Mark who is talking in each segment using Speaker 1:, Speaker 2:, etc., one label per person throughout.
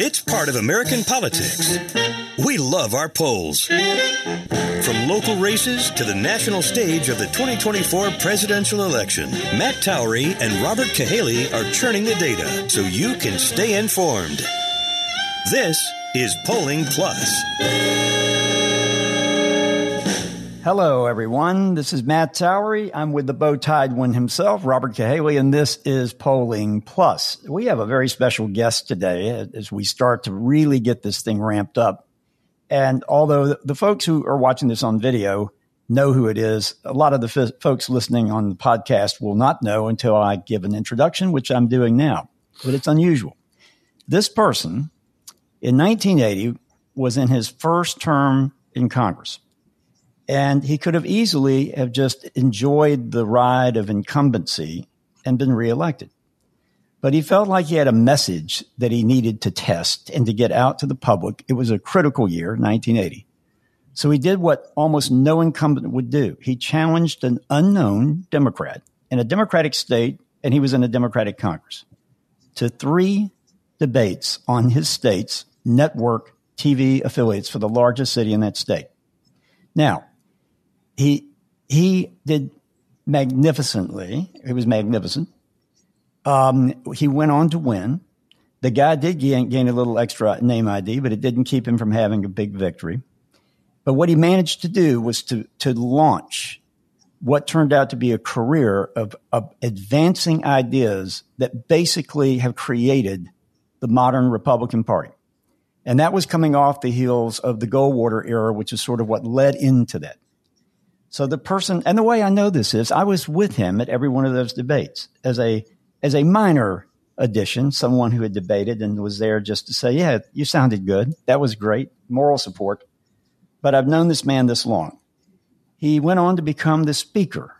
Speaker 1: It's part of American politics. We love our polls. From local races to the national stage of the 2024 presidential election, Matt Towery and Robert Cahaly are churning the data so you can stay informed. This is Polling Plus.
Speaker 2: Hello, everyone. This is Matt Towery. I'm with the bow-tied one himself, Robert Cahaly, and this is Polling Plus. We have a very special guest today uh, as we start to really get this thing ramped up. And although the folks who are watching this on video know who it is, a lot of the f- folks listening on the podcast will not know until I give an introduction, which I'm doing now. But it's unusual. This person in 1980 was in his first term in Congress. And he could have easily have just enjoyed the ride of incumbency and been reelected. But he felt like he had a message that he needed to test and to get out to the public. It was a critical year, 1980. So he did what almost no incumbent would do. He challenged an unknown Democrat in a Democratic state, and he was in a Democratic Congress, to three debates on his state's network TV affiliates for the largest city in that state. Now, he he did magnificently. He was magnificent. Um, he went on to win. The guy did gain, gain a little extra name ID, but it didn't keep him from having a big victory. But what he managed to do was to to launch what turned out to be a career of, of advancing ideas that basically have created the modern Republican Party. And that was coming off the heels of the Goldwater era, which is sort of what led into that. So the person, and the way I know this is I was with him at every one of those debates as a, as a minor addition, someone who had debated and was there just to say, yeah, you sounded good. That was great. Moral support. But I've known this man this long. He went on to become the Speaker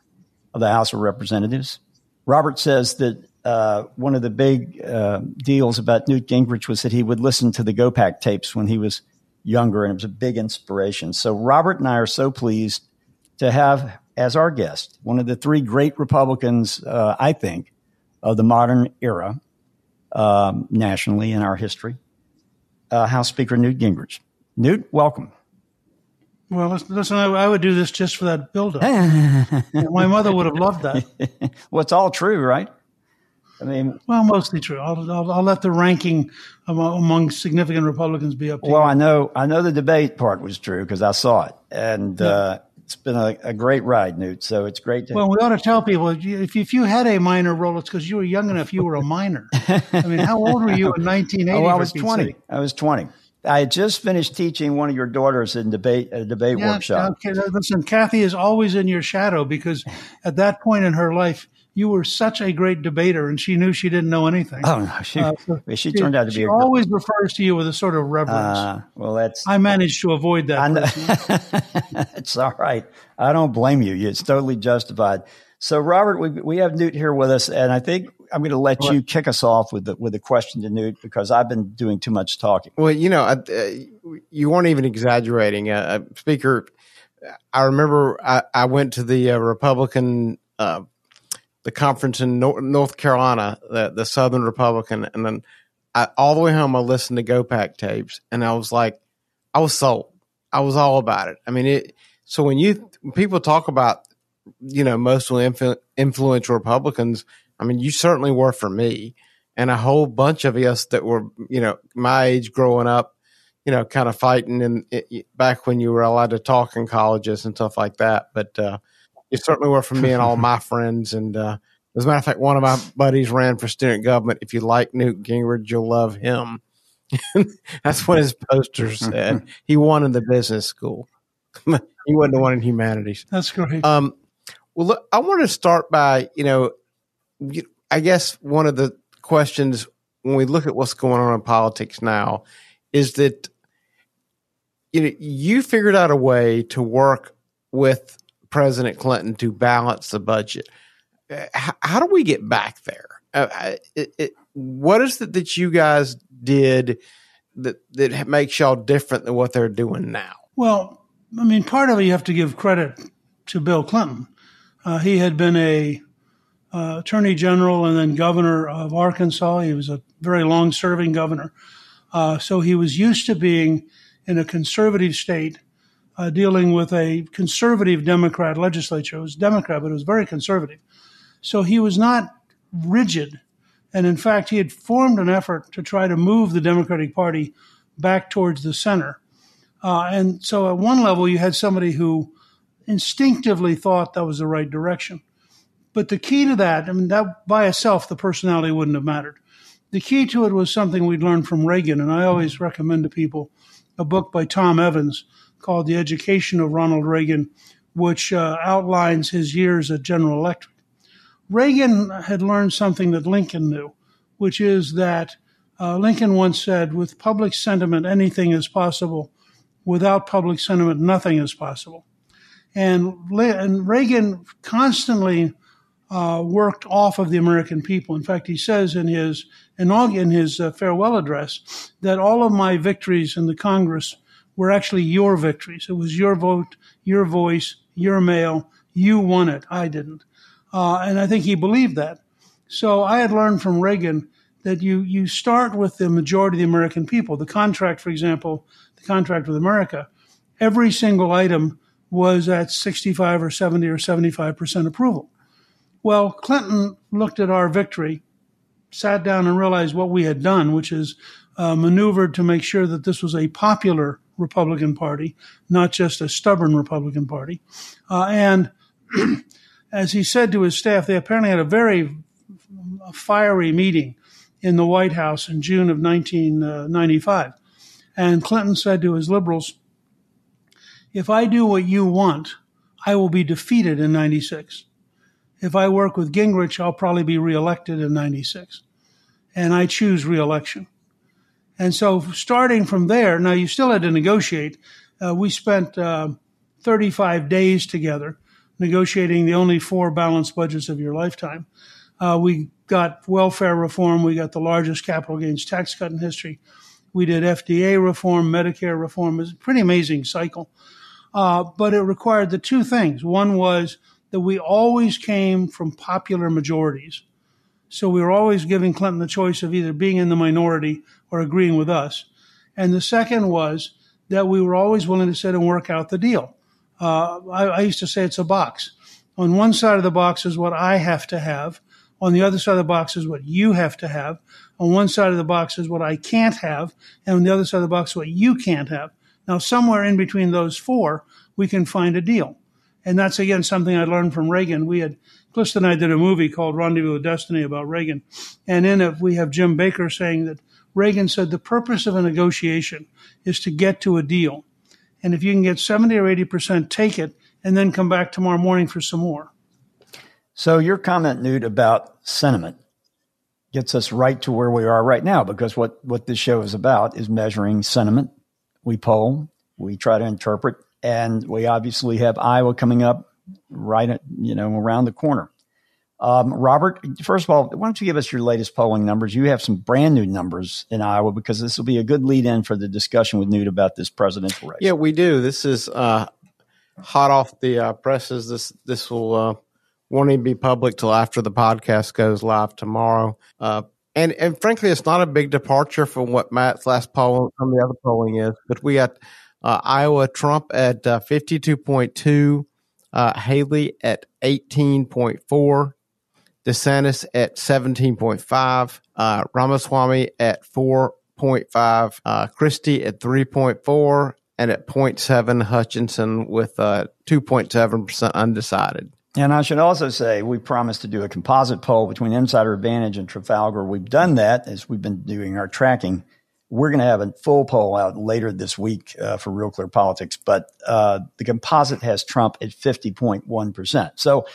Speaker 2: of the House of Representatives. Robert says that uh, one of the big uh, deals about Newt Gingrich was that he would listen to the GOPAC tapes when he was younger, and it was a big inspiration. So Robert and I are so pleased to have as our guest one of the three great Republicans, uh, I think, of the modern era um, nationally in our history, uh, House Speaker Newt Gingrich. Newt, welcome.
Speaker 3: Well, listen, I, I would do this just for that buildup. My mother would have loved that.
Speaker 2: well, it's all true, right?
Speaker 3: I mean, well, mostly true. I'll, I'll, I'll let the ranking among, among, significant Republicans be up to
Speaker 2: well,
Speaker 3: you.
Speaker 2: I know, I know the debate part was true because I saw it, and yeah. uh, it's been a, a, great ride, Newt. So it's great to.
Speaker 3: Well, we ought to tell people if if you had a minor role, it's because you were young enough. You were a minor. I mean, how old were you in 1980? Oh,
Speaker 2: I was 20. I was 20. I had just finished teaching one of your daughters in debate at a debate yeah, workshop.
Speaker 3: Okay, listen, Kathy is always in your shadow because at that point in her life, you were such a great debater, and she knew she didn't know anything.
Speaker 2: Oh no, she uh, so she, she, turned out to be.
Speaker 3: She a always girl. refers to you with a sort of reverence. Uh,
Speaker 2: well, that's.
Speaker 3: I managed to avoid
Speaker 2: that. it's all right. I don't blame you. It's totally justified. So, Robert, we we have Newt here with us, and I think I'm going to let you kick us off with the, with a question to Newt because I've been doing too much talking.
Speaker 4: Well, you know, uh, you weren't even exaggerating. Uh, Speaker, I remember I, I went to the uh, Republican uh, the conference in North Carolina, the, the Southern Republican, and then I, all the way home I listened to GOPAC tapes, and I was like, I was sold. I was all about it. I mean, it. So when you when people talk about, you know, mostly influ- influential Republicans, I mean, you certainly were for me, and a whole bunch of us that were, you know, my age growing up, you know, kind of fighting in it, back when you were allowed to talk in colleges and stuff like that. But uh, you certainly were for me and all my friends. And uh, as a matter of fact, one of my buddies ran for student government. If you like Newt Gingrich, you'll love him. That's what his poster said. he won in the business school. he wasn't the one in humanities.
Speaker 3: That's great.
Speaker 4: Um, well, look, I want to start by, you know, I guess one of the questions when we look at what's going on in politics now is that you know you figured out a way to work with President Clinton to balance the budget. How, how do we get back there? Uh, it, it, what is it that you guys did that that makes y'all different than what they're doing now?
Speaker 3: Well, I mean, part of it you have to give credit to Bill Clinton. Uh, he had been a uh, attorney general and then governor of Arkansas. He was a very long serving governor. Uh, so he was used to being in a conservative state, uh, dealing with a conservative Democrat legislature. It was Democrat, but it was very conservative. So he was not rigid. And in fact, he had formed an effort to try to move the Democratic Party back towards the center. Uh, and so at one level, you had somebody who instinctively thought that was the right direction. But the key to that, I mean, that by itself, the personality wouldn't have mattered. The key to it was something we'd learned from Reagan. And I always recommend to people a book by Tom Evans called The Education of Ronald Reagan, which uh, outlines his years at General Electric. Reagan had learned something that Lincoln knew, which is that uh, Lincoln once said, with public sentiment, anything is possible. Without public sentiment, nothing is possible. And, and Reagan constantly uh, worked off of the American people. In fact, he says in his in his uh, farewell address that all of my victories in the Congress were actually your victories. It was your vote, your voice, your mail. You won it. I didn't. Uh, and I think he believed that. So I had learned from Reagan that you you start with the majority of the American people. The contract, for example, the contract with America, every single item was at 65 or 70 or 75 percent approval. Well, Clinton looked at our victory, sat down and realized what we had done, which is uh, maneuvered to make sure that this was a popular Republican Party, not just a stubborn Republican Party. Uh, and as he said to his staff, they apparently had a very fiery meeting in the White House in June of 1995. And Clinton said to his liberals, if I do what you want, I will be defeated in 96. If I work with Gingrich, I'll probably be reelected in 96. And I choose reelection. And so starting from there, now you still had to negotiate. Uh, we spent uh, 35 days together negotiating the only four balanced budgets of your lifetime. Uh, we got welfare reform. We got the largest capital gains tax cut in history. We did FDA reform, Medicare reform. It was a pretty amazing cycle. Uh, but it required the two things. One was that we always came from popular majorities. So we were always giving Clinton the choice of either being in the minority or agreeing with us. And the second was that we were always willing to sit and work out the deal. Uh, I, I used to say it's a box. On one side of the box is what I have to have. On the other side of the box is what you have to have. On one side of the box is what I can't have. And on the other side of the box, what you can't have. Now, somewhere in between those four, we can find a deal. And that's again something I learned from Reagan. We had, Callista and I did a movie called Rendezvous with Destiny about Reagan. And in it, we have Jim Baker saying that Reagan said the purpose of a negotiation is to get to a deal. And if you can get 70 or 80%, take it and then come back tomorrow morning for some more.
Speaker 2: So your comment, Newt, about sentiment gets us right to where we are right now because what, what this show is about is measuring sentiment. We poll, we try to interpret, and we obviously have Iowa coming up right at, you know, around the corner. Um, Robert, first of all, why don't you give us your latest polling numbers? You have some brand new numbers in Iowa because this will be a good lead in for the discussion with Newt about this presidential race.
Speaker 4: Yeah, we do. This is uh, hot off the uh, presses. This this will uh, won't even be public till after the podcast goes live tomorrow. Uh, and and frankly, it's not a big departure from what Matt's last poll from the other polling is. But we got uh, Iowa Trump at uh, fifty two point two. Haley at 18.4, DeSantis at 17.5, uh, Ramaswamy at 4.5, uh, Christie at 3.4, and at 0.7, Hutchinson with uh, 2.7% undecided.
Speaker 2: And I should also say we promised to do a composite poll between Insider Advantage and Trafalgar. We've done that as we've been doing our tracking. We're going to have a full poll out later this week uh, for Real Clear Politics, but uh, the composite has Trump at 50.1%. So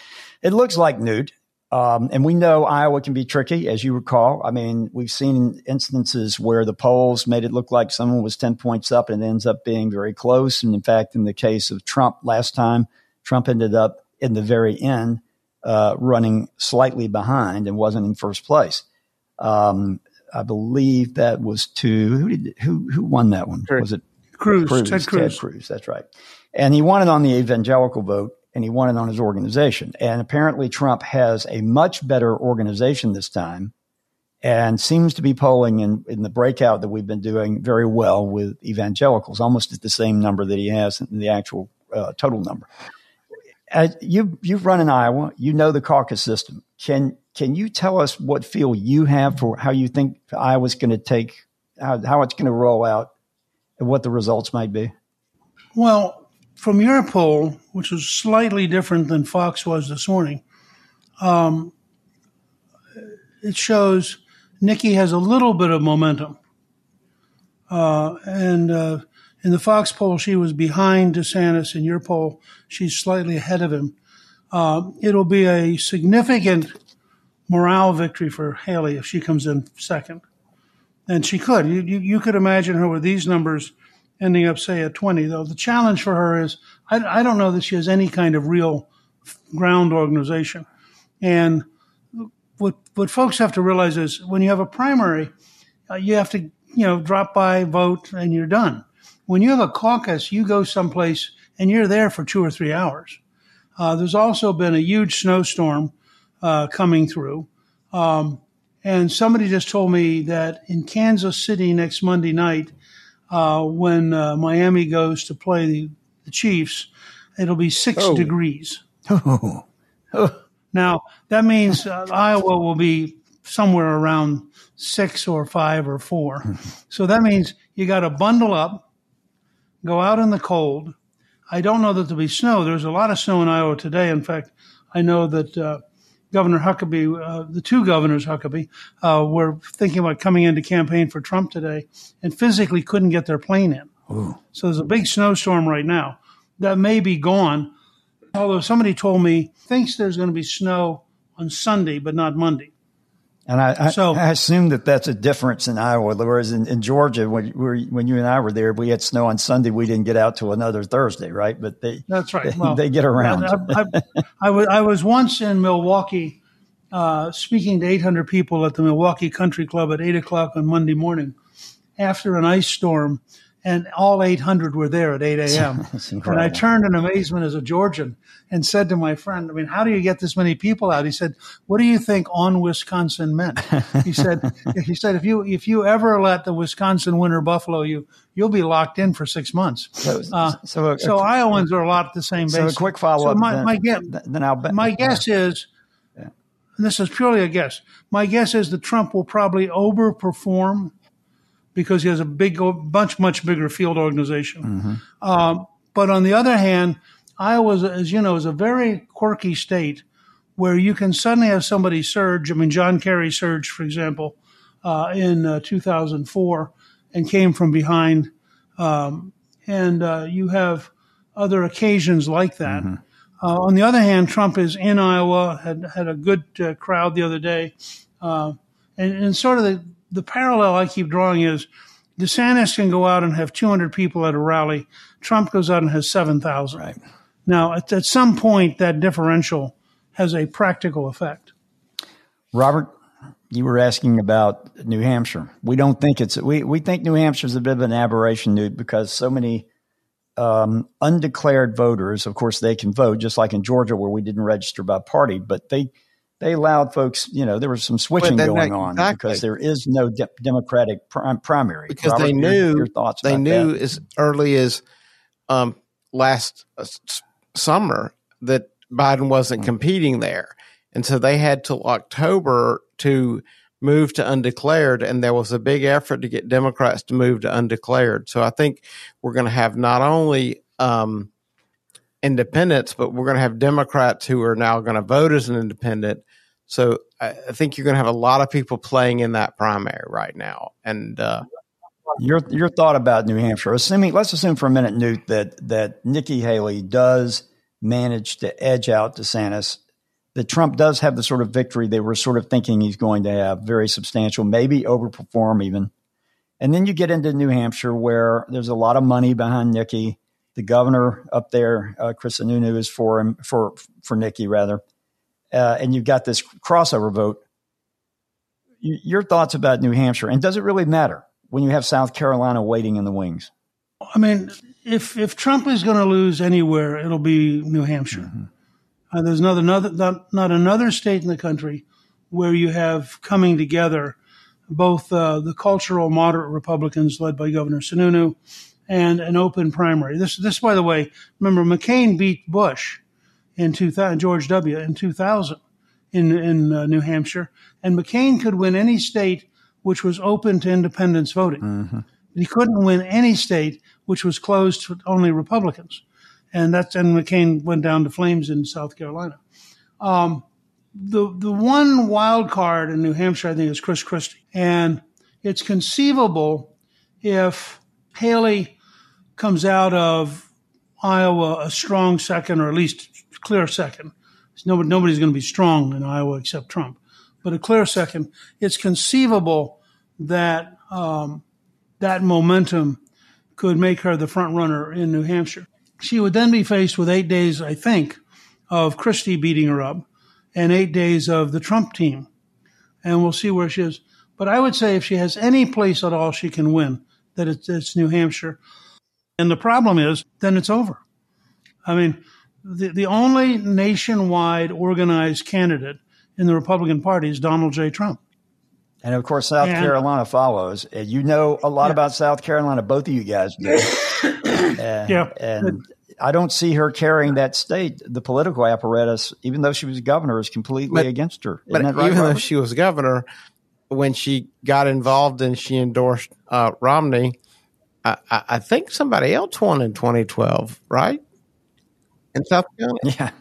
Speaker 2: it looks like Newt um, and we know Iowa can be tricky, as you recall. I mean, we've seen instances where the polls made it look like someone was 10 points up and it ends up being very close. And in fact, in the case of Trump last time, Trump ended up in the very end uh, running slightly behind and wasn't in first place. Um, I believe that was to who did who who won that one? Was it
Speaker 3: Cruz? Cruz Ted Cruz.
Speaker 2: Ted Cruz. That's right. And he won it on the evangelical vote and he won it on his organization. And apparently, Trump has a much better organization this time and seems to be polling in, in the breakout that we've been doing very well with evangelicals, almost at the same number that he has in the actual uh, total number. Uh, you you've run in Iowa, you know the caucus system. Can can you tell us what feel you have for how you think Iowa's going to take how, how it's going to roll out and what the results might be?
Speaker 3: Well, from your poll, which was slightly different than Fox was this morning, um, it shows Nikki has a little bit of momentum. Uh, and uh, in the Fox poll, she was behind DeSantis. In your poll, she's slightly ahead of him. Uh, it'll be a significant morale victory for Haley if she comes in second. And she could. You, you, you could imagine her with these numbers ending up, say, at 20. Though the challenge for her is I, I don't know that she has any kind of real ground organization. And what what folks have to realize is when you have a primary, uh, you have to you know drop by, vote, and you're done. When you have a caucus, you go someplace and you're there for two or three hours. Uh, there's also been a huge snowstorm uh, coming through. Um, and somebody just told me that in Kansas City next Monday night, uh, when uh, Miami goes to play the, the Chiefs, it'll be six oh. degrees. Now, that means uh, Iowa will be somewhere around six or five or four. so that means you got to bundle up, go out in the cold. I don't know that there'll be snow. There's a lot of snow in Iowa today. In fact, I know that uh, Governor Huckabee, uh, the two governors Huckabee, uh, were thinking about coming in to campaign for Trump today and physically couldn't get their plane in. Ooh. So there's a big snowstorm right now. That may be gone although somebody told me thinks there's going to be snow on Sunday, but not Monday.
Speaker 2: And I, so, I, assume that that's a difference in Iowa. Whereas in, in Georgia, when, when you and I were there, we had snow on Sunday. We didn't get out till another Thursday, right? But they
Speaker 3: that's right.
Speaker 2: They, well, they get around.
Speaker 3: I, I, I, was, I was once in Milwaukee uh, speaking to 800 people at the Milwaukee Country Club at 8 o'clock on Monday morning after an ice storm and all 800 were there at 8 a.m. and I turned in amazement as a Georgian and said to my friend, I mean, how do you get this many people out? He said, what do you think on Wisconsin meant? He said, he said, if you, if you ever let the Wisconsin winter buffalo you, you'll be locked in for six months. So, uh, so, a, so a, Iowans are a lot the same.
Speaker 2: So a quick follow up. So
Speaker 3: my, then, my, guess, then I'll bet, my guess is, yeah. and this is purely a guess. My guess is that Trump will probably overperform because he has a big, bunch, much bigger field organization. Mm-hmm. Um, but on the other hand, Iowa, as you know, is a very quirky state where you can suddenly have somebody surge. I mean, John Kerry surged, for example, uh, in uh, 2004 and came from behind. Um, and uh, you have other occasions like that. Mm-hmm. Uh, on the other hand, Trump is in Iowa, had had a good uh, crowd the other day. Uh, and, and sort of the, the parallel I keep drawing is DeSantis can go out and have 200 people at a rally. Trump goes out and has 7,000.
Speaker 2: Right.
Speaker 3: Now, at, at some point, that differential has a practical effect.
Speaker 2: Robert, you were asking about New Hampshire. We don't think it's we we think New Hampshire is a bit of an aberration, Newt, because so many um, undeclared voters. Of course, they can vote, just like in Georgia, where we didn't register by party, but they they allowed folks, you know, there was some switching going on exactly. because there is no de- Democratic prim- primary.
Speaker 4: Because Robert, they knew your, your thoughts. They knew that? as early as um, last uh, summer that Biden wasn't mm-hmm. competing there, and so they had till October to move to undeclared, and there was a big effort to get Democrats to move to undeclared. So I think we're going to have not only um, independents, but we're going to have Democrats who are now going to vote as an independent. So I, think you're going to have a lot of people playing in that primary right now. And uh,
Speaker 2: your your thought about New Hampshire, assuming let's assume for a minute, Newt, that that Nikki Haley does manage to edge out DeSantis. That Trump does have the sort of victory they were sort of thinking he's going to have, very substantial, maybe overperform even. And then you get into New Hampshire where there's a lot of money behind Nikki the governor up there, uh, Chris Sununu, is for him for for Nikki rather, uh, and you've got this crossover vote. your thoughts about New Hampshire, and does it really matter when you have South Carolina waiting in the wings?
Speaker 3: I mean, if if Trump is going to lose anywhere, it'll be New Hampshire. Mm-hmm. Uh, there's another, another not, not another state in the country where you have coming together both uh, the cultural moderate Republicans led by Governor Sununu and an open primary. This, this, by the way, remember McCain beat Bush in 2000, George W. in 2000 in in uh, New Hampshire, and McCain could win any state which was open to independents voting. Mm-hmm. He couldn't win any state which was closed to only Republicans, and that's and McCain went down to flames in South Carolina. Um, the the one wild card in New Hampshire, I think, is Chris Christie, and it's conceivable if Haley comes out of Iowa a strong second, or at least clear second. Nobody, nobody's going to be strong in Iowa except Trump, but a clear second. It's conceivable that um, that momentum could make her the front runner in New Hampshire. She would then be faced with eight days, I think, of Christie beating her up and eight days of the Trump team. And we'll see where she is. But I would say if she has any place at all she can win, that it's, it's New Hampshire. And the problem is, then it's over. I mean, the, the only nationwide organized candidate in the Republican Party is Donald J. Trump.
Speaker 2: And of course, South and, Carolina follows. And you know a lot yeah. about South Carolina, both of you guys do. uh, yeah. And I don't see her carrying that state. The political apparatus, even though she was governor, is completely but, against her.
Speaker 4: Isn't but right, even Robert? though she was governor, when she got involved and she endorsed uh, Romney, I, I, think somebody else won in 2012, right? In South Carolina.
Speaker 2: Yeah.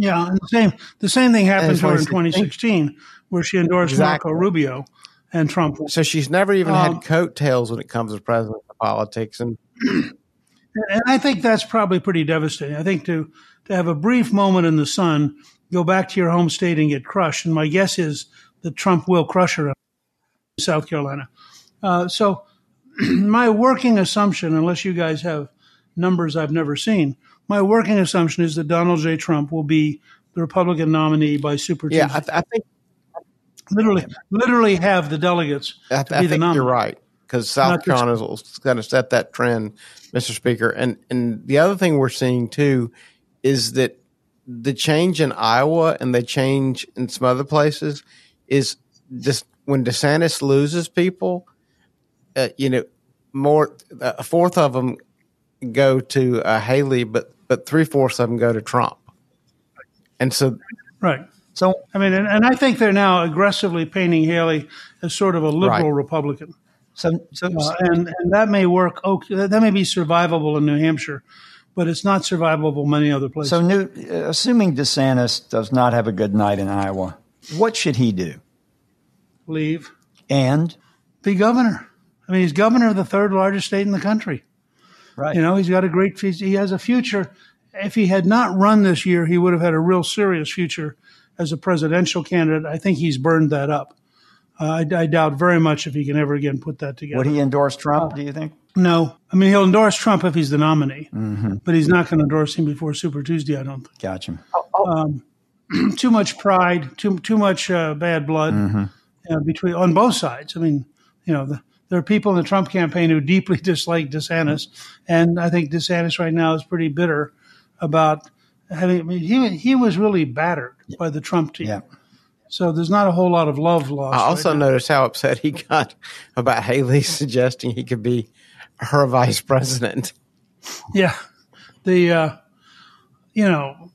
Speaker 3: Yeah, and the same the same thing happened to her in 2016, where she endorsed exactly. Marco Rubio and Trump.
Speaker 4: So she's never even um, had coattails when it comes to presidential politics, and
Speaker 3: and I think that's probably pretty devastating. I think to to have a brief moment in the sun, go back to your home state and get crushed. And my guess is that Trump will crush her in South Carolina. Uh, so my working assumption, unless you guys have numbers I've never seen, my working assumption is that Donald J. Trump will be the Republican nominee by Super
Speaker 4: yeah, Tuesday. I, I think
Speaker 3: literally, literally have the delegates
Speaker 4: I,
Speaker 3: to be the nominee.
Speaker 4: You're right because South Carolina is going to set that trend, Mr. Speaker. And and the other thing we're seeing too is that the change in Iowa and the change in some other places is just when DeSantis loses people, uh, you know, more a fourth of them go to uh, Haley, but but three fourths of them go to Trump, and so
Speaker 3: right. So I mean, and, and I think they're now aggressively painting Haley as sort of a liberal right. Republican. So, so uh, and and that may work. Okay, that may be survivable in New Hampshire, but it's not survivable in many other places.
Speaker 2: So, Newt, assuming DeSantis does not have a good night in Iowa, what should he do?
Speaker 3: Leave
Speaker 2: and
Speaker 3: be governor. I mean, he's governor of the third largest state in the country.
Speaker 2: Right.
Speaker 3: You know, he's got a great. He has a future. If he had not run this year, he would have had a real serious future as a presidential candidate. I think he's burned that up. Uh, I, I, doubt very much if he can ever again put that together.
Speaker 2: Would he endorse Trump? Uh, do you think?
Speaker 3: No, I mean he'll endorse Trump if he's the nominee, mm-hmm. but he's not going to endorse him before Super Tuesday. I don't think.
Speaker 2: Gotcha.
Speaker 3: Um, too much pride, too too much uh, bad blood mm-hmm. between on both sides. I mean, you know, the, there are people in the Trump campaign who deeply dislike DeSantis, and I think DeSantis right now is pretty bitter about having. I mean, he he was really battered by the Trump team.
Speaker 2: Yeah.
Speaker 3: So there's not a whole lot of love lost.
Speaker 4: I also right noticed how upset he got about Haley suggesting he could be her vice president.
Speaker 3: Yeah, the uh, you know,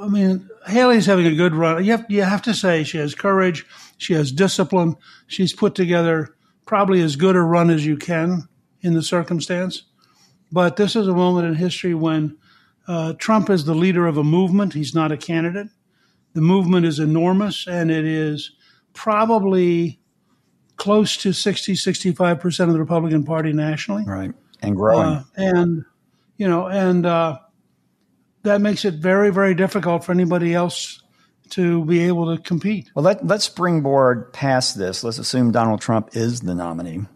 Speaker 3: I mean, Haley's having a good run. You have you have to say she has courage, she has discipline, she's put together probably as good a run as you can in the circumstance. But this is a moment in history when uh, Trump is the leader of a movement; he's not a candidate the movement is enormous and it is probably close to 60, 65% of the Republican Party nationally.
Speaker 2: Right. And growing.
Speaker 3: Uh, and, you know, and uh, that makes it very, very difficult for anybody else to be able to compete.
Speaker 2: Well, let, let's springboard past this. Let's assume Donald Trump is the nominee.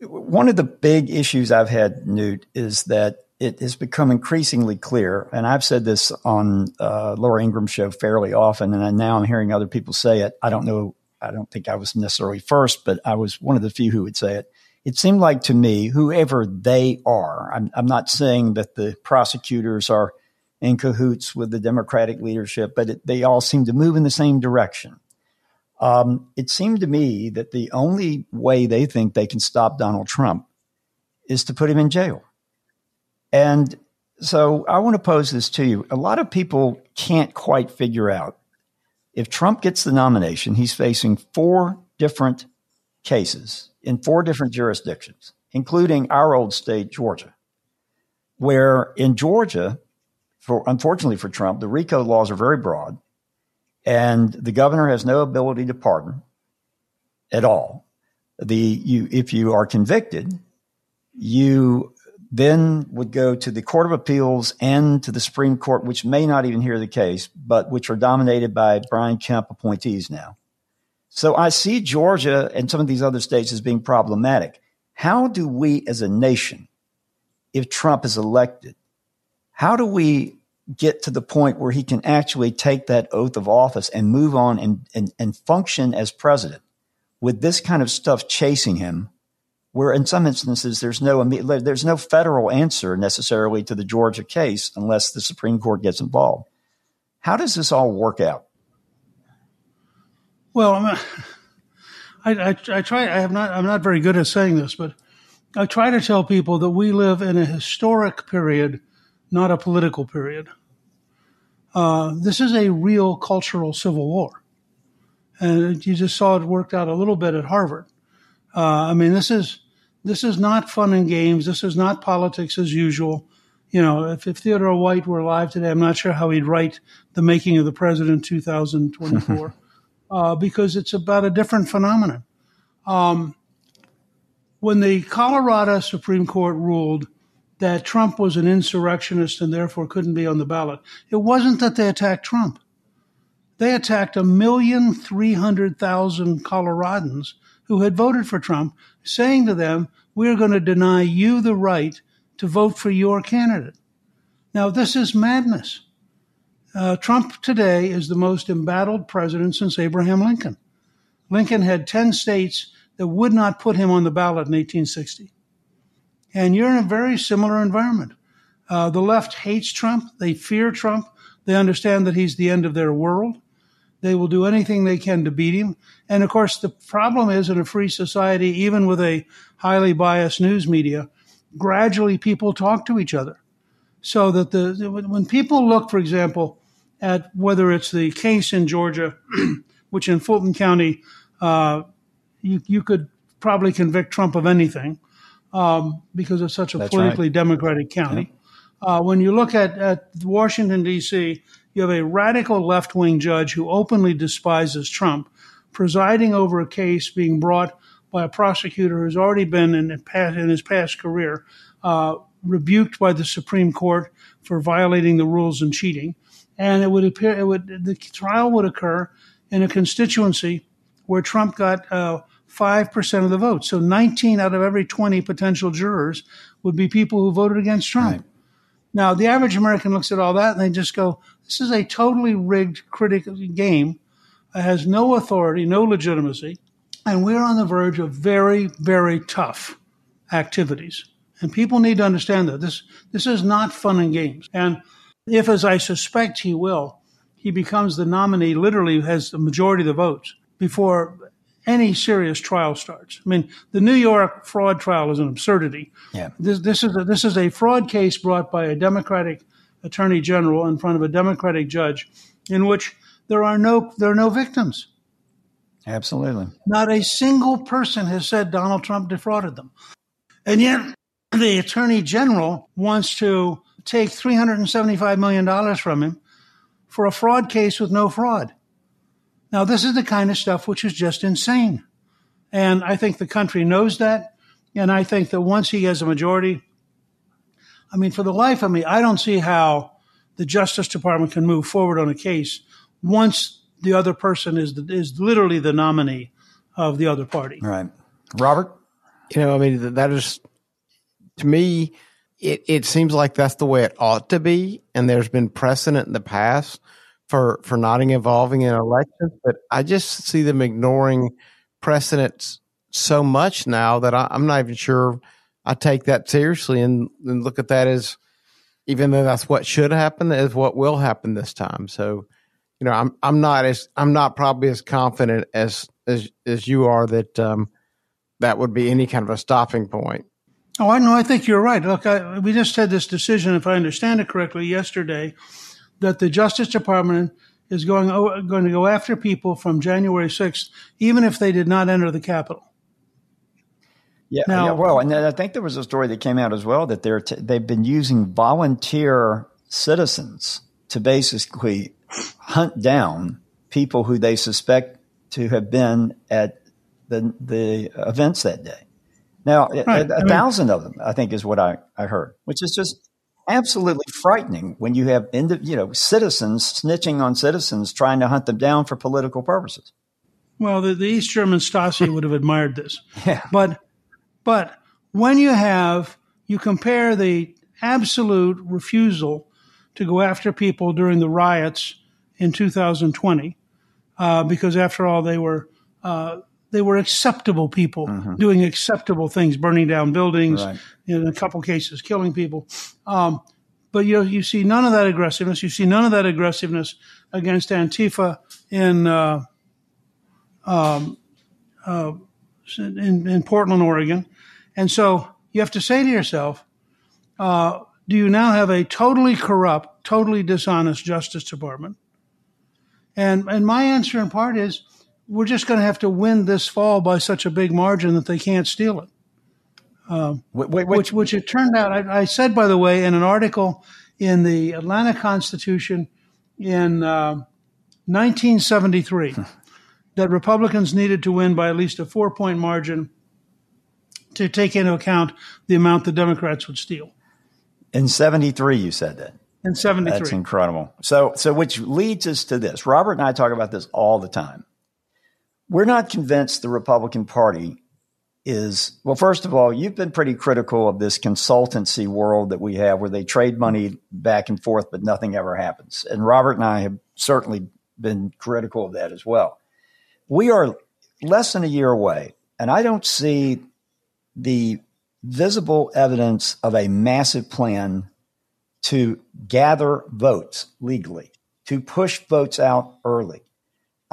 Speaker 2: One of the big issues I've had, Newt, is that it has become increasingly clear, and I've said this on uh, Laura Ingraham's show fairly often, and now I'm hearing other people say it. I don't know. I don't think I was necessarily first, but I was one of the few who would say it. it seemed like to me, whoever they are, I'm, I'm not saying that the prosecutors are in cahoots with the Democratic leadership, but it, they all seem to move in the same direction. Um, it seemed to me that the only way they think they can stop Donald Trump is to put him in jail. And so I want to pose this to you. A lot of people can't quite figure out if Trump gets the nomination, he's facing four different cases in four different jurisdictions, including our old state, Georgia, where in Georgia, for unfortunately for Trump, the RICO laws are very broad, and the governor has no ability to pardon at all. The you if you are convicted, you then would go to the Court of Appeals and to the Supreme Court, which may not even hear the case, but which are dominated by Brian Kemp appointees now. So I see Georgia and some of these other states as being problematic. How do we as a nation, if Trump is elected, how do we get to the point where he can actually take that oath of office and move on and, and, and function as president with this kind of stuff chasing him where in some instances there's no there's no federal answer necessarily to the Georgia case unless the Supreme Court gets involved. How does this all work out?
Speaker 3: Well, I, I, I try. I have not. I'm not very good at saying this, but I try to tell people that we live in a historic period, not a political period. Uh, this is a real cultural civil war, and you just saw it worked out a little bit at Harvard. Uh, I mean, this is this is not fun and games. This is not politics as usual. You know, if, if Theodore White were alive today, I'm not sure how he'd write the making of the president 2024. uh, because it's about a different phenomenon. Um, when the Colorado Supreme Court ruled that Trump was an insurrectionist and therefore couldn't be on the ballot, it wasn't that they attacked Trump. They attacked a million three hundred thousand Coloradans who had voted for Trump, saying to them, We're going to deny you the right to vote for your candidate. Now, this is madness. Uh, Trump today is the most embattled president since Abraham Lincoln. Lincoln had 10 states that would not put him on the ballot in 1860. And you're in a very similar environment. Uh, the left hates Trump. They fear Trump. They understand that he's the end of their world. They will do anything they can to beat him. And of course, the problem is in a free society, even with a highly biased news media, gradually people talk to each other. So that the, when people look, for example, at whether it's the case in Georgia, which in Fulton County, uh, you, you could probably convict Trump of anything um, because it's such a That's politically right. democratic county. Yeah. Uh, when you look at, at Washington, D.C., you have a radical left wing judge who openly despises Trump presiding over a case being brought by a prosecutor who's already been in, in his past career uh, rebuked by the Supreme Court for violating the rules and cheating and it would appear it would the trial would occur in a constituency where Trump got uh, five uh, percent of the vote. So 19 out of every 20 potential jurors would be people who voted against Trump. Right. Now, the average American looks at all that and they just go, "This is a totally rigged critical game. It has no authority, no legitimacy, and we're on the verge of very, very tough activities." And people need to understand that this this is not fun and games. And if, as I suspect he will, he becomes the nominee, literally has the majority of the votes before any serious trial starts. I mean, the New York fraud trial is an absurdity. Yeah. This, this is a, this is a fraud case brought by a Democratic attorney general in front of a Democratic judge, in which there are no there are no victims.
Speaker 2: Absolutely.
Speaker 3: Not a single person has said Donald Trump defrauded them, and yet the attorney general wants to take $375 million from him for a fraud case with no fraud. Now, this is the kind of stuff which is just insane. And I think the country knows that. And I think that once he has a majority, I mean, for the life of me, I don't see how the Justice Department can move forward on a case once the other person is the, is literally the nominee of the other party.
Speaker 2: Right, Robert.
Speaker 4: You know, I mean, that is to me it, it seems like that's the way it ought to be. And there's been precedent in the past for, for not involving in elections, but I just see them ignoring precedents so much now that I, am not even sure I take that seriously and, and look at that as even though that's what should happen is what will happen this time. So, you know, I'm I'm not as I'm not probably as confident as as as you are that um, that would be any kind of a stopping point.
Speaker 3: Oh, I know. I think you're right. Look, I, we just had this decision, if I understand it correctly, yesterday, that the Justice Department is going going to go after people from January 6th, even if they did not enter the Capitol.
Speaker 2: Yeah, now, yeah, well, and I think there was a story that came out as well that they're t- they've been using volunteer citizens to basically hunt down people who they suspect to have been at the the events that day. Now, right. a, a mean, thousand of them, I think, is what I, I heard, which is just absolutely frightening when you have you know citizens snitching on citizens trying to hunt them down for political purposes.
Speaker 3: Well, the, the East German Stasi would have admired this.
Speaker 2: Yeah.
Speaker 3: But but when you have, you compare the absolute refusal to go after people during the riots in 2020, uh, because after all, they were uh, they were acceptable people mm-hmm. doing acceptable things, burning down buildings, right. in a couple cases, killing people. Um, but you you see none of that aggressiveness. You see none of that aggressiveness against Antifa in uh, um, uh, in, in Portland, Oregon. And so you have to say to yourself, uh, do you now have a totally corrupt, totally dishonest Justice Department? And, and my answer in part is we're just going to have to win this fall by such a big margin that they can't steal it. Um, wait, wait, wait. Which, which it turned out, I, I, said, by the way, in an article in the Atlanta Constitution in uh, 1973, that Republicans needed to win by at least a four point margin to take into account the amount the Democrats would steal.
Speaker 2: In 73, you said that.
Speaker 3: In 73.
Speaker 2: That's incredible. So, so which leads us to this. Robert and I talk about this all the time. We're not convinced the Republican Party is, well, first of all, you've been pretty critical of this consultancy world that we have where they trade money back and forth, but nothing ever happens. And Robert and I have certainly been critical of that as well. We are less than a year away, and I don't see the visible evidence of a massive plan to gather votes legally, to push votes out early.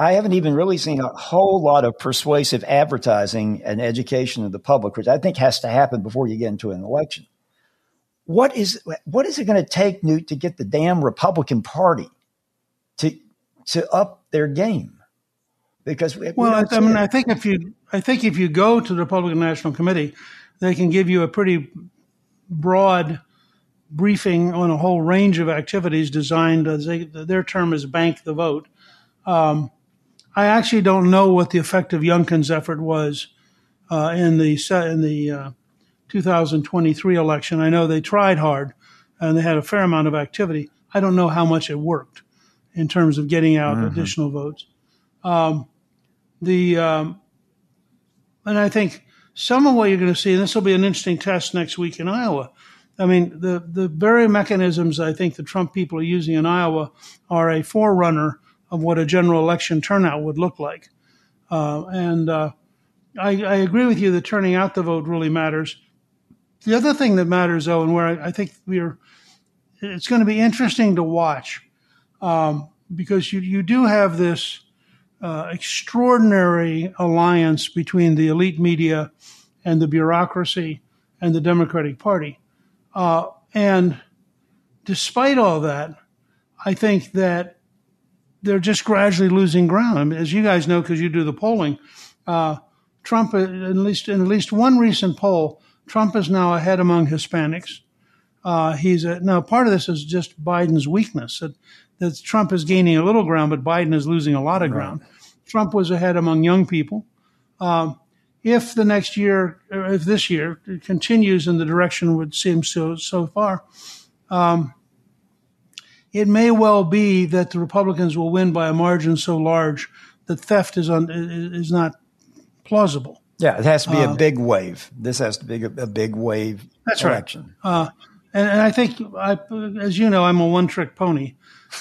Speaker 2: I haven't even really seen a whole lot of persuasive advertising and education of the public, which I think has to happen before you get into an election. What is what is it going to take, Newt, to get the damn Republican Party to to up their game?
Speaker 3: Because we, well, we I mean, it. I think if you I think if you go to the Republican National Committee, they can give you a pretty broad briefing on a whole range of activities designed. As they, their term is bank the vote. Um, I actually don't know what the effect of Youngkin's effort was uh, in the in the uh, 2023 election. I know they tried hard and they had a fair amount of activity. I don't know how much it worked in terms of getting out mm-hmm. additional votes. Um, the um, and I think some of what you're going to see, and this will be an interesting test next week in Iowa. I mean, the the very mechanisms I think the Trump people are using in Iowa are a forerunner of what a general election turnout would look like. Uh, and uh, I, I, agree with you that turning out the vote really matters. The other thing that matters, though, and where I, I think we're, it's going to be interesting to watch um, because you you do have this uh, extraordinary alliance between the elite media and the bureaucracy and the Democratic Party. Uh, and despite all that, I think that they're just gradually losing ground. I mean, as you guys know, because you do the polling, uh, Trump, at least in at least one recent poll, Trump is now ahead among Hispanics. Uh, he's a, now part of this is just Biden's weakness that, that Trump is gaining a little ground, but Biden is losing a lot of ground. Right. Trump was ahead among young people. Um, if the next year, if this year continues in the direction it seems so so far, um, it may well be that the Republicans will win by a margin so large that theft is un, is not plausible.
Speaker 2: Yeah, it has to be uh, a big wave. This has to be a, a big wave
Speaker 3: that's
Speaker 2: election.
Speaker 3: Right. Uh, and, and I think, I, as you know, I'm a one trick pony.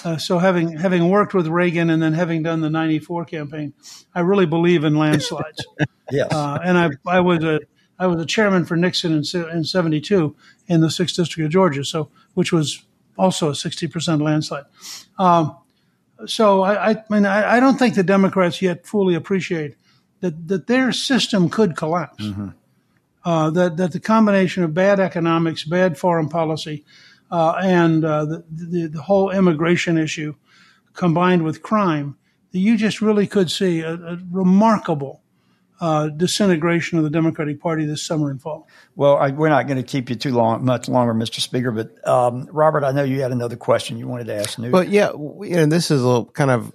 Speaker 3: Uh, so having having worked with Reagan and then having done the '94 campaign, I really believe in landslides.
Speaker 2: yes,
Speaker 3: uh, and I I was a I was a chairman for Nixon in, in '72 in the sixth district of Georgia, so which was also a 60 percent landslide. Um, so I, I, mean I, I, don't think the Democrats yet fully appreciate that that their system could collapse. Mm-hmm. Uh, that that the combination of bad economics, bad foreign policy, uh, and uh, the, the, the whole immigration issue combined with crime, that you just really could see a, a remarkable uh, disintegration of the Democratic Party this summer and fall.
Speaker 2: Well, I, we're not going to keep you too long, much longer, Mr. Speaker. But um, Robert, I know you had another question you wanted to ask. Newt.
Speaker 4: Well, yeah, you know, this is a little kind of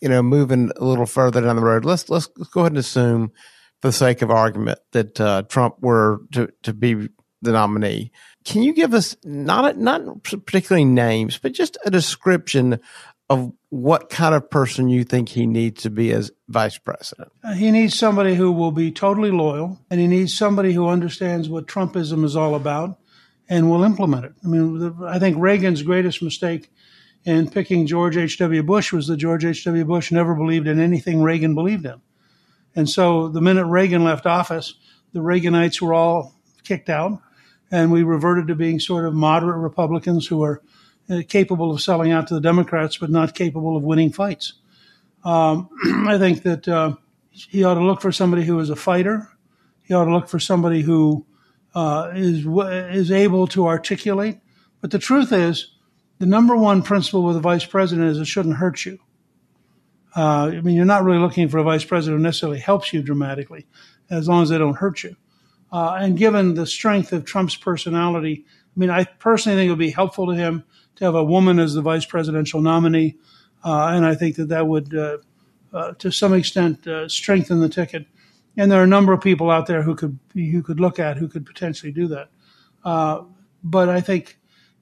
Speaker 4: you know moving a little further down the road. Let's let's, let's go ahead and assume, for the sake of argument, that uh, Trump were to to be the nominee. Can you give us not not particularly names, but just a description of what kind of person you think he needs to be as vice president?
Speaker 3: Uh, he needs somebody who will be totally loyal, and he needs somebody who understands what Trumpism is all about and will implement it. I mean, I think Reagan's greatest mistake in picking George H.W. Bush was that George H.W. Bush never believed in anything Reagan believed in. And so the minute Reagan left office, the Reaganites were all kicked out, and we reverted to being sort of moderate Republicans who are uh, capable of selling out to the Democrats, but not capable of winning fights. Um, I think that uh, he ought to look for somebody who is a fighter. He ought to look for somebody who uh, is is able to articulate. But the truth is, the number one principle with a vice president is it shouldn't hurt you. Uh, I mean, you're not really looking for a vice president who necessarily helps you dramatically, as long as they don't hurt you. Uh, and given the strength of Trump's personality, I mean, I personally think it would be helpful to him to have a woman as the vice presidential nominee, uh, and I think that that would, uh, uh, to some extent, uh, strengthen the ticket. And there are a number of people out there who could you could look at who could potentially do that. Uh, but I think,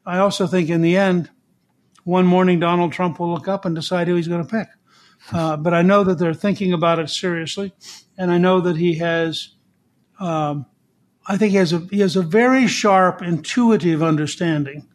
Speaker 3: I also think, in the end, one morning Donald Trump will look up and decide who he's going to pick. Uh, but I know that they're thinking about it seriously, and I know that he has. Um, I think he has a he has a very sharp, intuitive understanding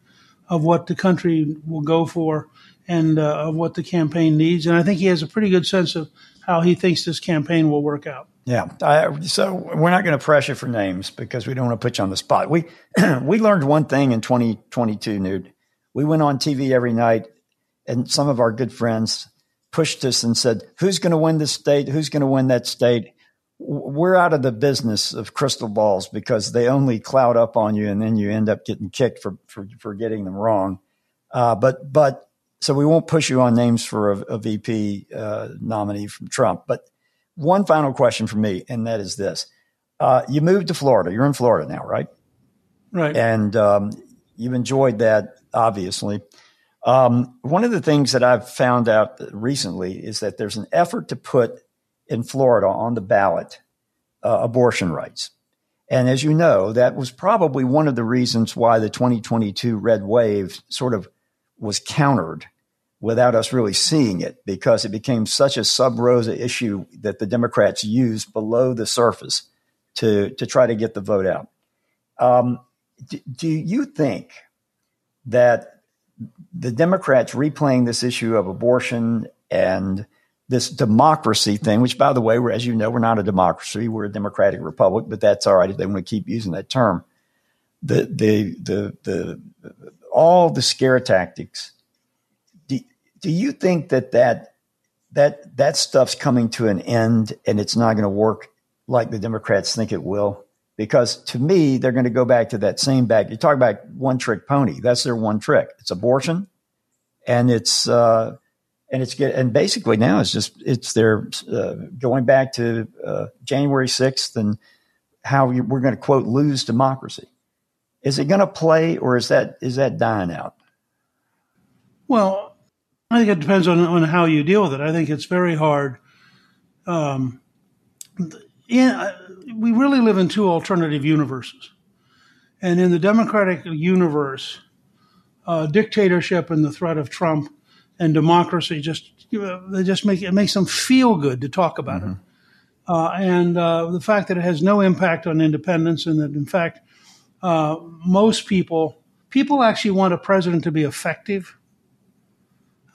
Speaker 3: of what the country will go for and uh, of what the campaign needs. And I think he has a pretty good sense of how he thinks this campaign will work out.
Speaker 2: Yeah. I, so we're not going to pressure for names because we don't want to put you on the spot. We we learned one thing in 2022, Newt. We went on TV every night, and some of our good friends pushed us and said, "Who's going to win this state? Who's going to win that state?" We're out of the business of crystal balls because they only cloud up on you, and then you end up getting kicked for for, for getting them wrong. Uh, but but so we won't push you on names for a, a VP uh, nominee from Trump. But one final question for me, and that is this: uh, You moved to Florida. You're in Florida now, right?
Speaker 3: Right.
Speaker 2: And um, you've enjoyed that, obviously. Um, one of the things that I've found out recently is that there's an effort to put in Florida on the ballot uh, abortion rights. And as you know, that was probably one of the reasons why the 2022 red wave sort of was countered without us really seeing it because it became such a sub rosa issue that the Democrats used below the surface to, to try to get the vote out. Um, do, do you think that the Democrats replaying this issue of abortion and this democracy thing, which, by the way, as you know, we're not a democracy; we're a democratic republic. But that's all right if they want to keep using that term. The the the the all the scare tactics. Do, do you think that that that that stuff's coming to an end and it's not going to work like the Democrats think it will? Because to me, they're going to go back to that same bag. You talk about one trick pony. That's their one trick. It's abortion, and it's uh, and it's get and basically now it's just it's their uh, going back to uh, January sixth and how we're going to quote lose democracy. Is it going to play or is that is that dying out?
Speaker 3: Well, I think it depends on on how you deal with it. I think it's very hard. Um, in, uh, we really live in two alternative universes, and in the democratic universe, uh, dictatorship and the threat of Trump and democracy just they just make it makes them feel good to talk about mm-hmm. it. Uh, and uh, the fact that it has no impact on independents, and that in fact uh, most people people actually want a president to be effective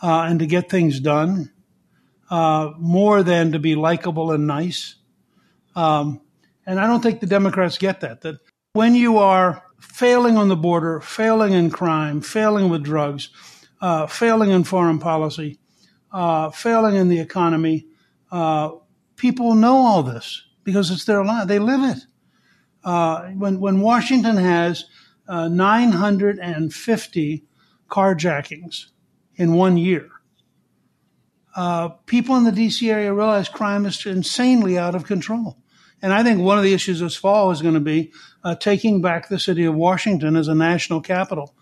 Speaker 3: uh, and to get things done uh, more than to be likable and nice. Um, and I don't think the Democrats get that. That when you are failing on the border, failing in crime, failing with drugs, uh, failing in foreign policy, uh, failing in the economy, uh, people know all this because it's their life. They live it. Uh, when when Washington has uh, 950 carjackings in one year, uh, people in the D.C. area realize crime is insanely out of control. And I think one of the issues this fall is going to be uh, taking back the city of Washington as a national capital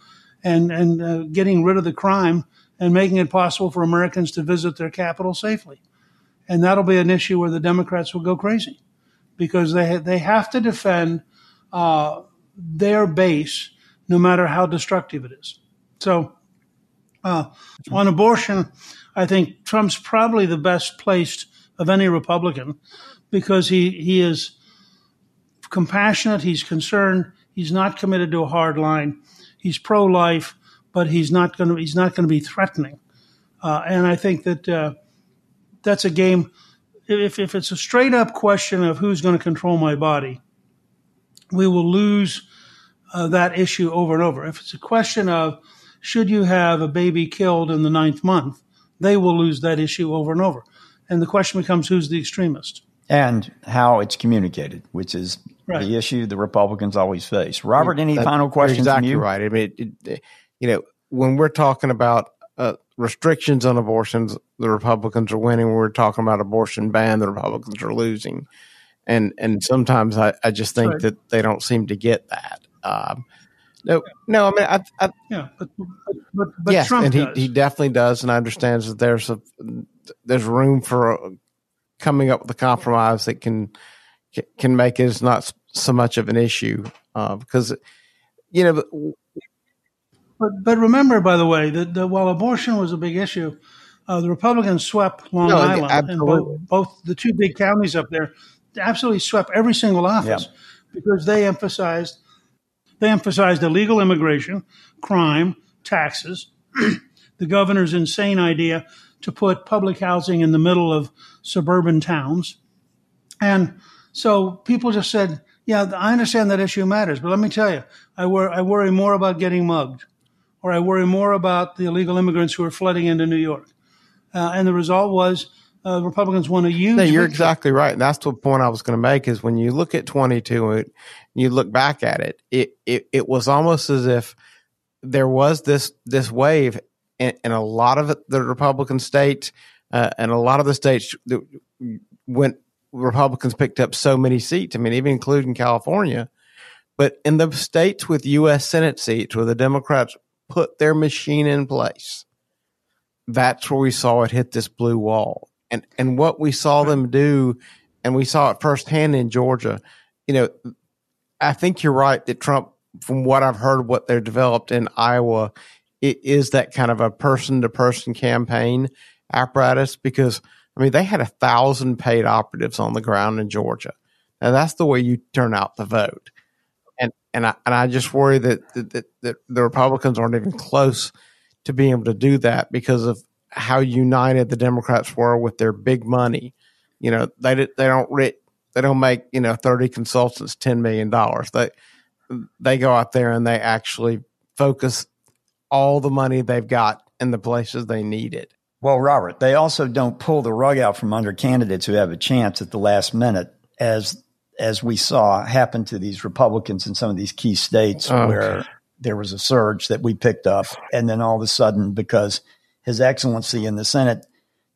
Speaker 3: and, and uh, getting rid of the crime and making it possible for Americans to visit their capital safely. And that'll be an issue where the Democrats will go crazy because they, they have to defend uh, their base no matter how destructive it is. So uh, on abortion, I think Trump's probably the best placed of any Republican because he, he is compassionate, he's concerned, he's not committed to a hard line, he's pro life, but he's not going to he's not going to be threatening. Uh, and I think that uh, that's a game. If, if it's a straight up question of who's going to control my body, we will lose uh, that issue over and over. If it's a question of should you have a baby killed in the ninth month, they will lose that issue over and over. And the question becomes who's the extremist?
Speaker 2: And how it's communicated, which is right. the issue the Republicans always face. Robert, any That's final questions?
Speaker 4: Exactly
Speaker 2: from you?
Speaker 4: right. I mean, it, it, you know, when we're talking about uh, restrictions on abortions, the Republicans are winning. When we're talking about abortion ban, the Republicans are losing. And and sometimes I, I just think right. that they don't seem to get that. Um, no, no. I mean, I, I
Speaker 3: yeah, but but, but
Speaker 4: yes,
Speaker 3: Trump
Speaker 4: and
Speaker 3: he,
Speaker 4: he definitely does, and understands that there's a there's room for coming up with a compromise that can can make it not so much of an issue uh, because you know.
Speaker 3: But but remember, by the way, that, that while abortion was a big issue, uh, the Republicans swept Long no, Island and both, both the two big counties up there absolutely swept every single office yeah. because they emphasized they emphasized illegal immigration, crime, taxes, the governor's insane idea to put public housing in the middle of suburban towns. And so people just said, yeah, I understand that issue matters, but let me tell you, I, wor- I worry more about getting mugged, or I worry more about the illegal immigrants who are flooding into New York. Uh, and the result was uh, Republicans want to use.
Speaker 4: No, you're exactly right. And that's the point I was going to make is when you look at 22 and you look back at it, it, it, it was almost as if there was this, this wave in, in a lot of the Republican states uh, and a lot of the states that went Republicans picked up so many seats. I mean, even including California. But in the states with U.S. Senate seats where the Democrats put their machine in place, that's where we saw it hit this blue wall. And and what we saw them do, and we saw it firsthand in Georgia. You know, I think you're right that Trump, from what I've heard, what they're developed in Iowa, it is that kind of a person to person campaign apparatus because I mean they had a thousand paid operatives on the ground in Georgia. Now that's the way you turn out the vote, and and I and I just worry that that, that the Republicans aren't even close to being able to do that because of how united the Democrats were with their big money. You know they they don't they don't make you know thirty consultants ten million dollars. They they go out there and they actually focus all the money they've got in the places they need it.
Speaker 2: Well, Robert, they also don't pull the rug out from under candidates who have a chance at the last minute, as as we saw happen to these Republicans in some of these key states okay. where there was a surge that we picked up, and then all of a sudden, because His Excellency in the Senate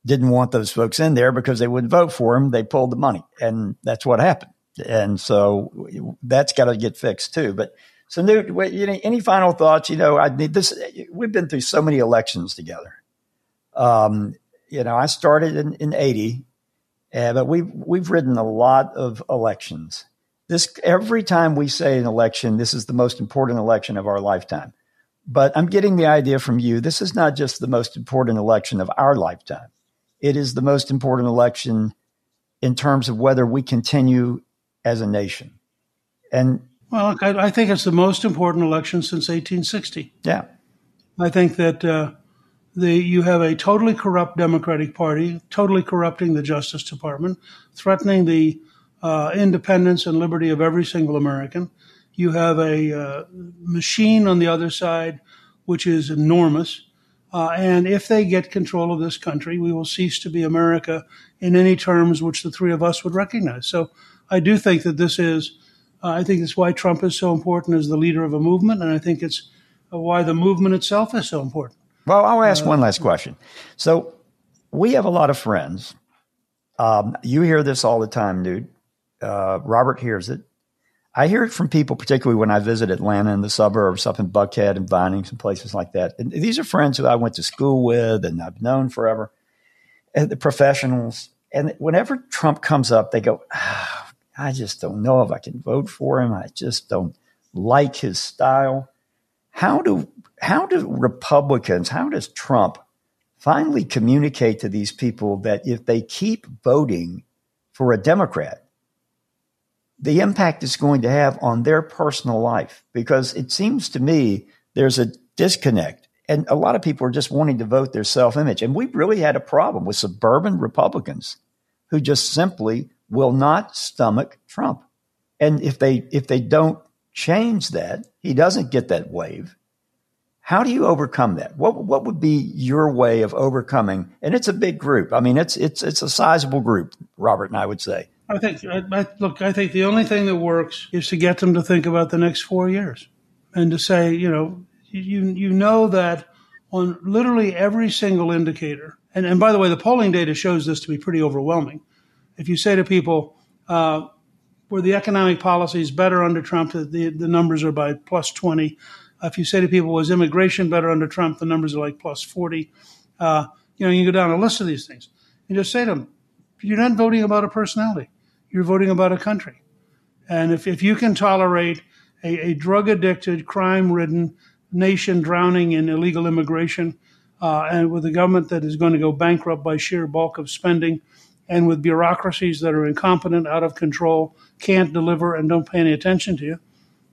Speaker 2: didn't want those folks in there because they wouldn't vote for him. They pulled the money, and that's what happened. And so that's got to get fixed too. But so, Newt, any final thoughts? You know, I need this. We've been through so many elections together. Um, you know, I started in, in '80, uh, but we've we've ridden a lot of elections. This every time we say an election, this is the most important election of our lifetime. But I'm getting the idea from you. This is not just the most important election of our lifetime it is the most important election in terms of whether we continue as a nation. And
Speaker 3: Well, I, I, think it's the most important election since 1860.
Speaker 2: Yeah.
Speaker 3: I think that uh, the, you have a totally corrupt Democratic Party, totally corrupting the Justice Department, threatening the uh, independence and liberty of every single American. You have a uh, machine on the other side, which is enormous. Uh, and if they get control of this country, we will cease to be America in any terms which the three of us would recognize. So I do think that this is, uh, I think it's why Trump is so important as the leader of a movement. And I think it's uh, why the movement itself is so important.
Speaker 2: Well, I'll ask uh, one last question. So we have a lot of friends. Um, you hear this all the time, dude. Uh, Robert hears it. I hear it from people, particularly when I visit Atlanta and the suburbs, up in Buckhead and Vinings and places like that. And these are friends who I went to school with and I've known forever, and the professionals. And whenever Trump comes up, they go, oh, I just don't know if I can vote for him. I just don't like his style. How do how do Republicans, how does Trump finally communicate to these people that if they keep voting for a Democrat, the impact it's going to have on their personal life? Because it seems to me there's a disconnect. And a lot of people are just wanting to vote their self image. And we've really had a problem with suburban Republicans who just simply will not stomach Trump. And if they if they don't change that, he doesn't get that wave. How do you overcome that? What what would be your way of overcoming? And it's a big group. I mean, it's it's it's a sizable group. Robert and I would say.
Speaker 3: I think I, I, look. I think the only thing that works is to get them to think about the next four years, and to say, you know, you you know that on literally every single indicator. And and by the way, the polling data shows this to be pretty overwhelming. If you say to people, uh, were the economic policies better under Trump? The, the numbers are by plus 20. If you say to people, was immigration better under Trump? The numbers are like plus 40. Uh, you know, you go down a list of these things. You just say to them, you're not voting about a personality. You're voting about a country. And if, if you can tolerate a, a drug addicted, crime ridden nation drowning in illegal immigration, uh, and with a government that is going to go bankrupt by sheer bulk of spending, and with bureaucracies that are incompetent, out of control, can't deliver, and don't pay any attention to you,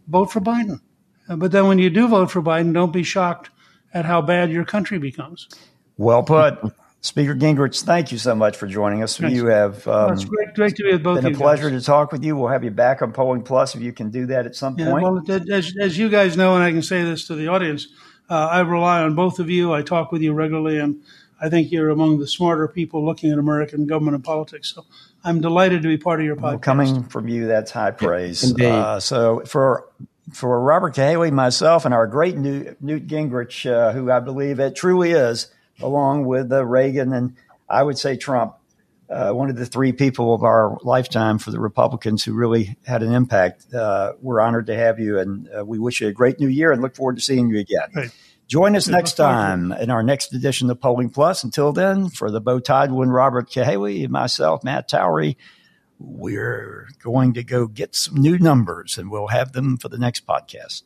Speaker 3: vote for Biden. But then when you do vote for Biden, don't be shocked at how bad your country becomes.
Speaker 2: Well put. Speaker Gingrich, thank you so much for joining us. Thanks. You have um,
Speaker 3: it's great, great to be with both.
Speaker 2: Been a pleasure guys. to talk with you. We'll have you back on Polling Plus if you can do that at some
Speaker 3: yeah,
Speaker 2: point.
Speaker 3: Well, as, as, you guys know, and I can say this to the audience, uh, I rely on both of you. I talk with you regularly, and I think you're among the smarter people looking at American government and politics. So I'm delighted to be part of your podcast. Well,
Speaker 2: coming from you, that's high praise. Indeed. Uh, so for for Robert Cahaly, myself, and our great Newt, Newt Gingrich, uh, who I believe it truly is, along with uh, Reagan and I would say Trump, uh, one of the three people of our lifetime for the Republicans who really had an impact. Uh, we're honored to have you, and uh, we wish you a great new year and look forward to seeing you again. Join us next time in our next edition of Polling Plus. Until then, for the bow tied one, Robert Cahaly, and myself, Matt Towery, we're going to go get some new numbers and we'll have them for the next podcast.